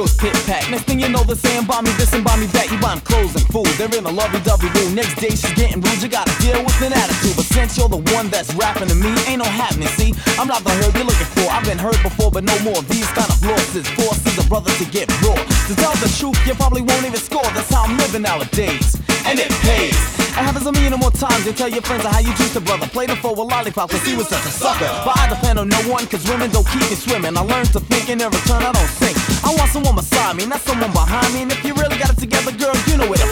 goes pit pat. Next thing you know, they're saying, buy me this and buy me that. You buy them clothes and food. They're in a lovey dovey room. Next day, she's getting rude. You gotta deal with an attitude. But since you're the one that's rapping to me, ain't no happening. See, I'm not the herb you're looking for. I've been hurt before, but no more. These kind of losses forces a brother to get raw. To tell the truth, you probably won't even score. That's how I'm living nowadays. And it pays. It happens a million more times. You tell your friends how you choose the brother. Play the fool with lollipop, cause he was such a sucker. But I depend on no one, cause women don't keep me swimming. I learned to think and in return I don't think. Someone beside me, not someone behind me. And if you really got it together, girl, you know where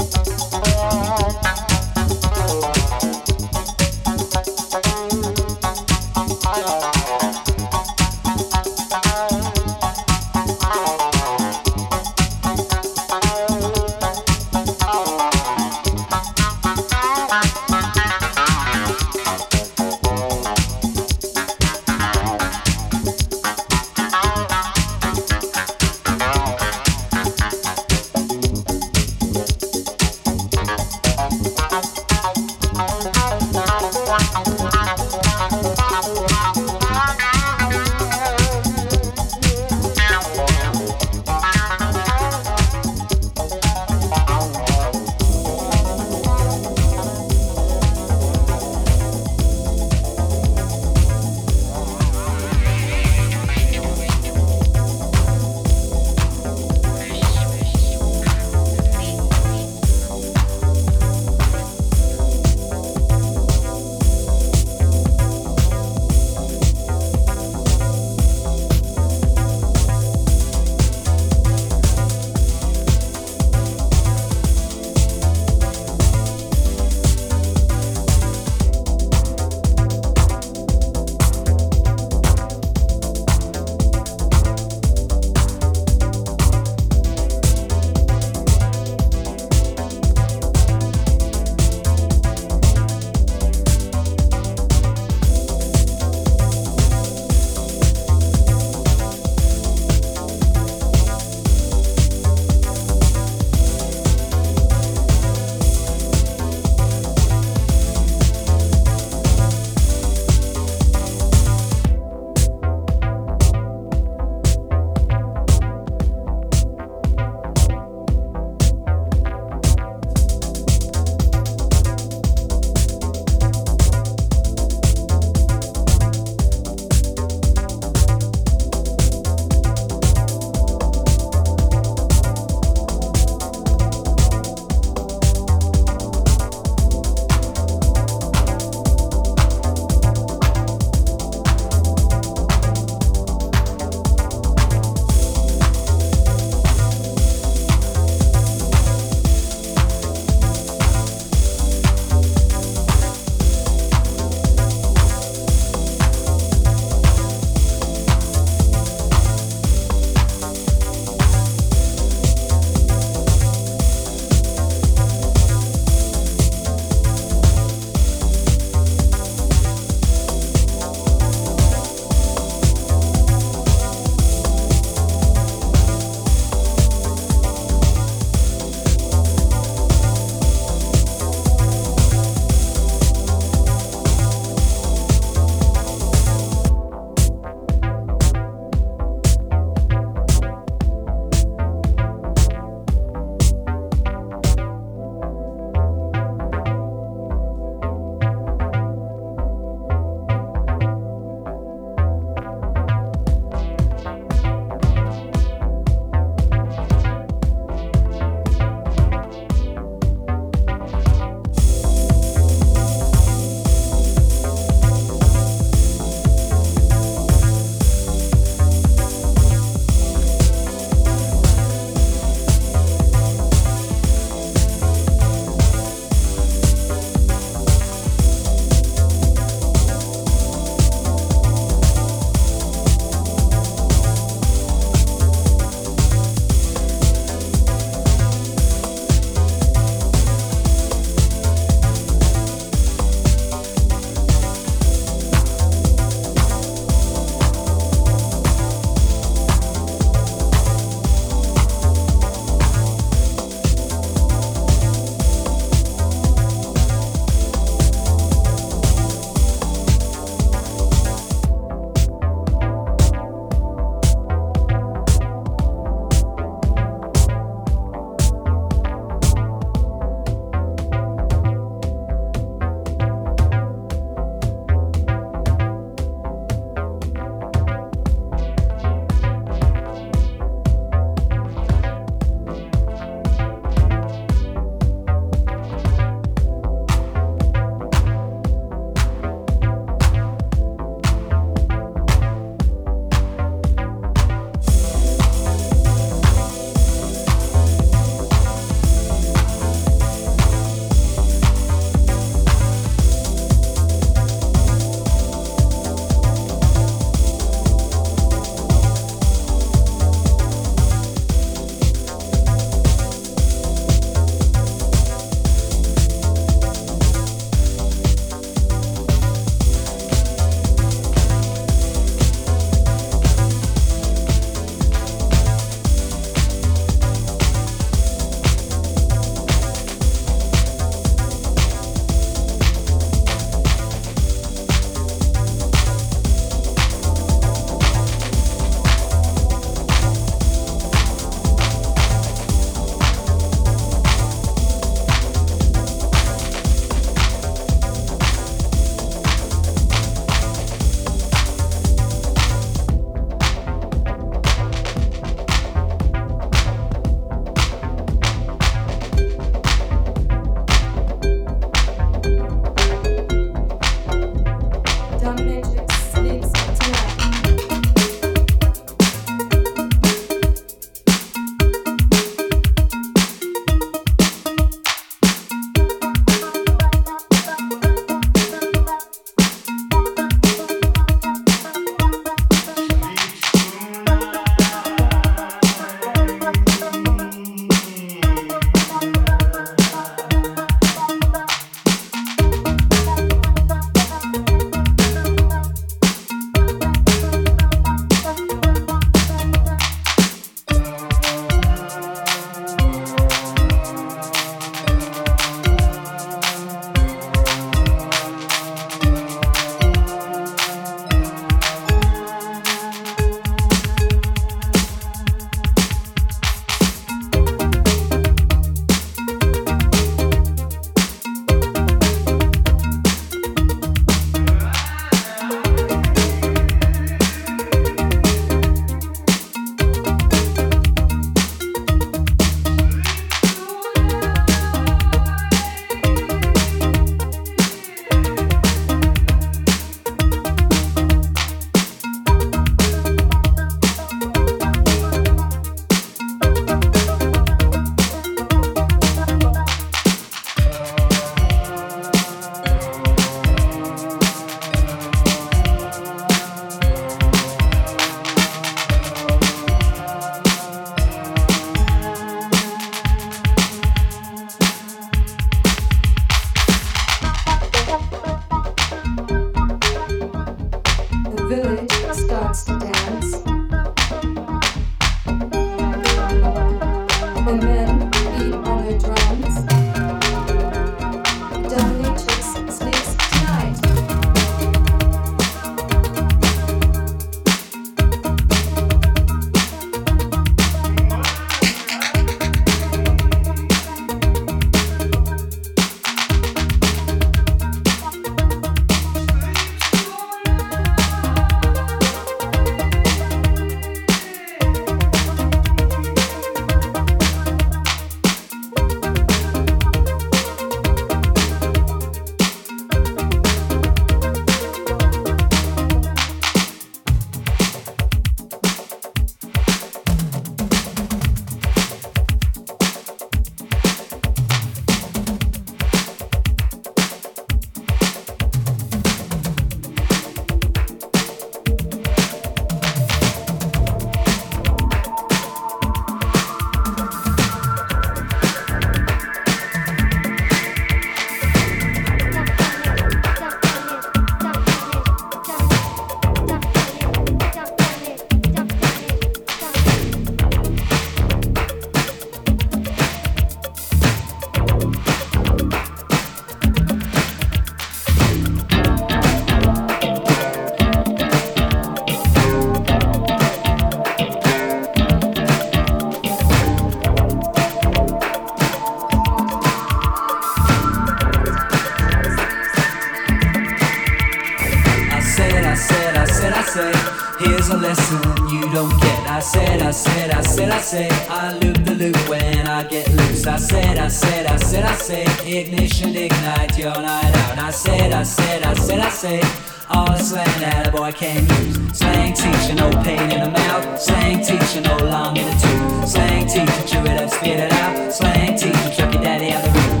said, I loop the loop when I get loose. I said, I said, I said, I said, ignition, ignite your night out. I said, I said, I said, I said, all the slang that a boy can use. Slang teacher, no pain in the mouth. Slang teacher, no long in the tooth. Slang teacher, chew it up, spit it out. Slang teacher, chuck your daddy out the room.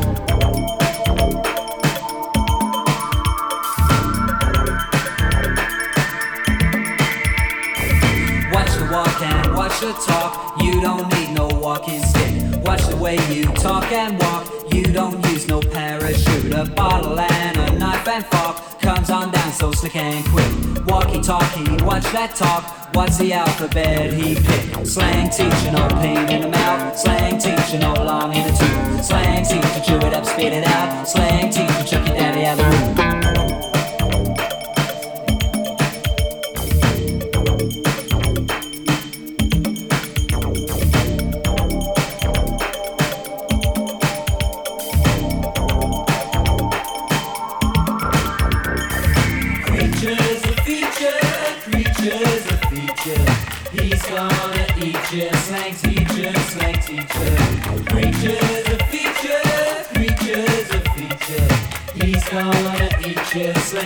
Watch the walk and watch the talk. You don't need no walking stick. Watch the way you talk and walk. You don't use no parachute. A bottle and a knife and fork comes on down so slick and quick. Walkie talkie, watch that talk. What's the alphabet he picked? Slang teacher, no pain in the mouth. Slang teacher, no long in the tooth. Slang teacher, chew it up, spit it out. Slang teacher, chuck daddy out the room.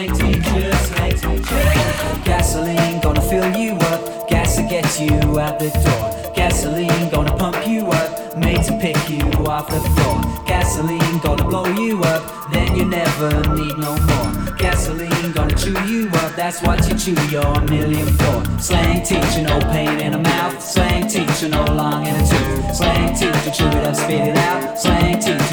Eat you, slang teacher, slang teacher. Gasoline gonna fill you up, gas to get you out the door. Gasoline gonna pump you up, made to pick you off the floor. Gasoline gonna blow you up, then you never need no more. Gasoline gonna chew you up, that's what you chew your million for. Slang teacher, no pain in the mouth. Slang teacher, no long in the tooth. Slang teacher, chew it up, spit it out. Slang teacher,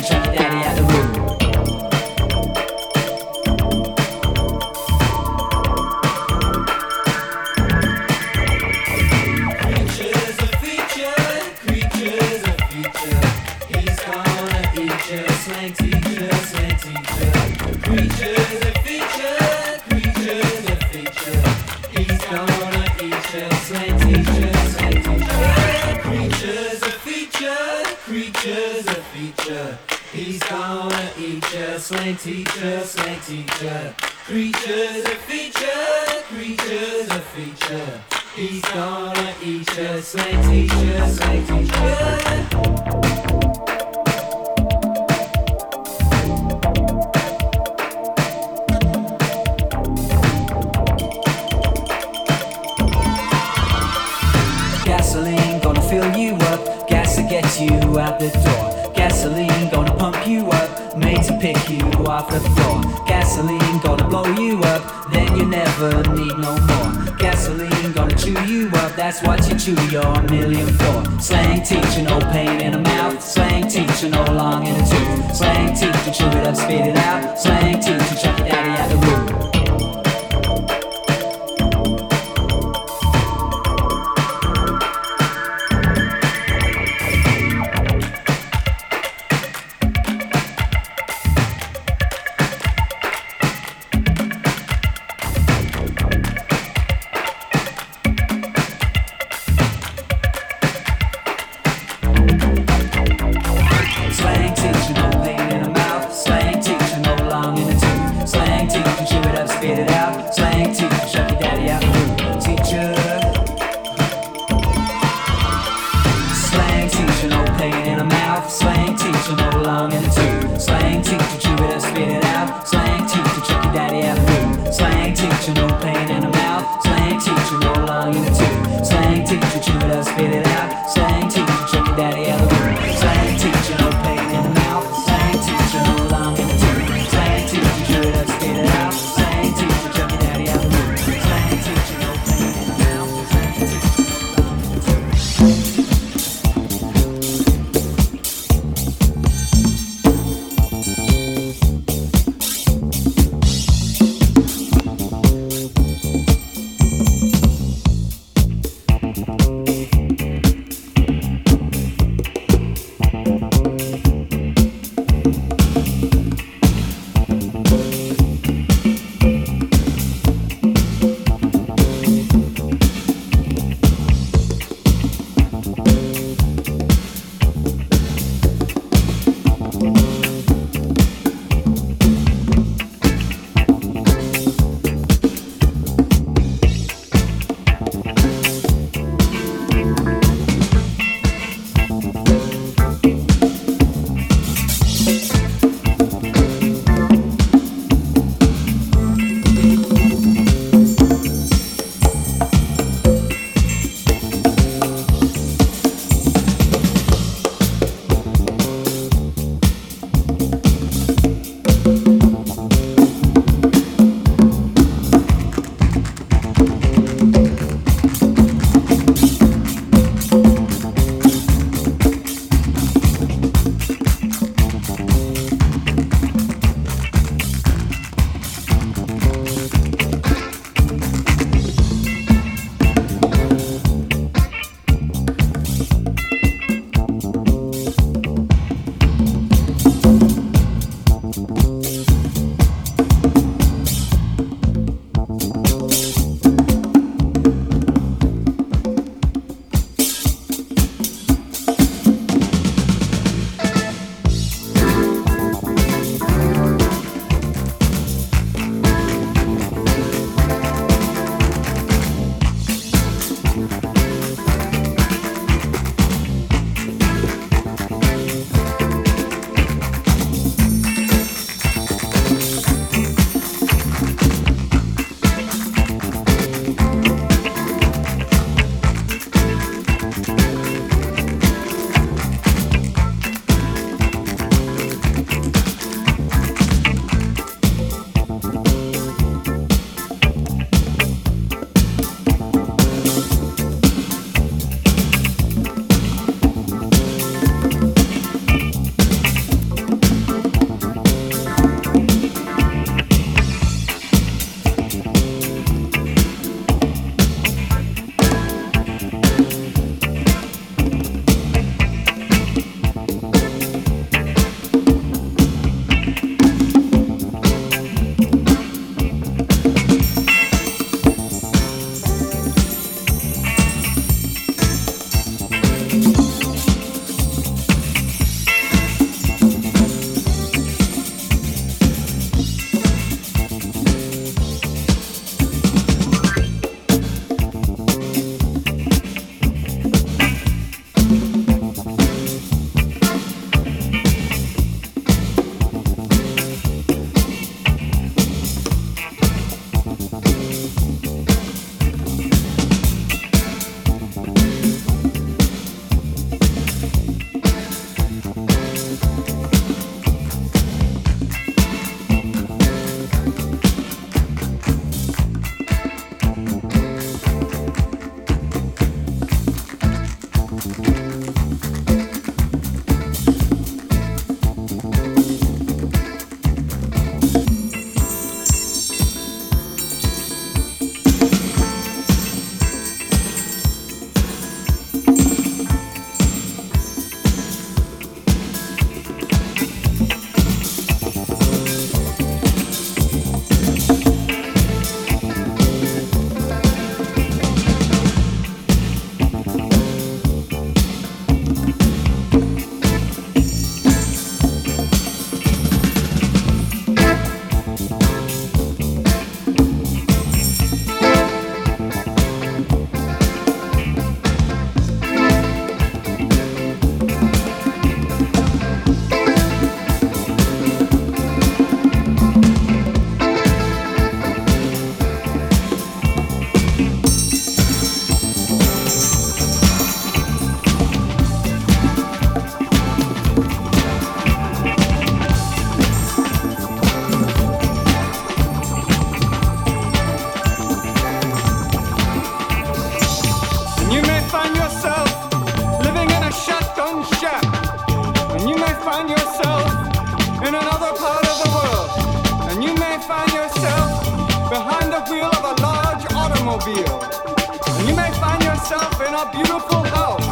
beautiful house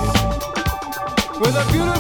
with a beautiful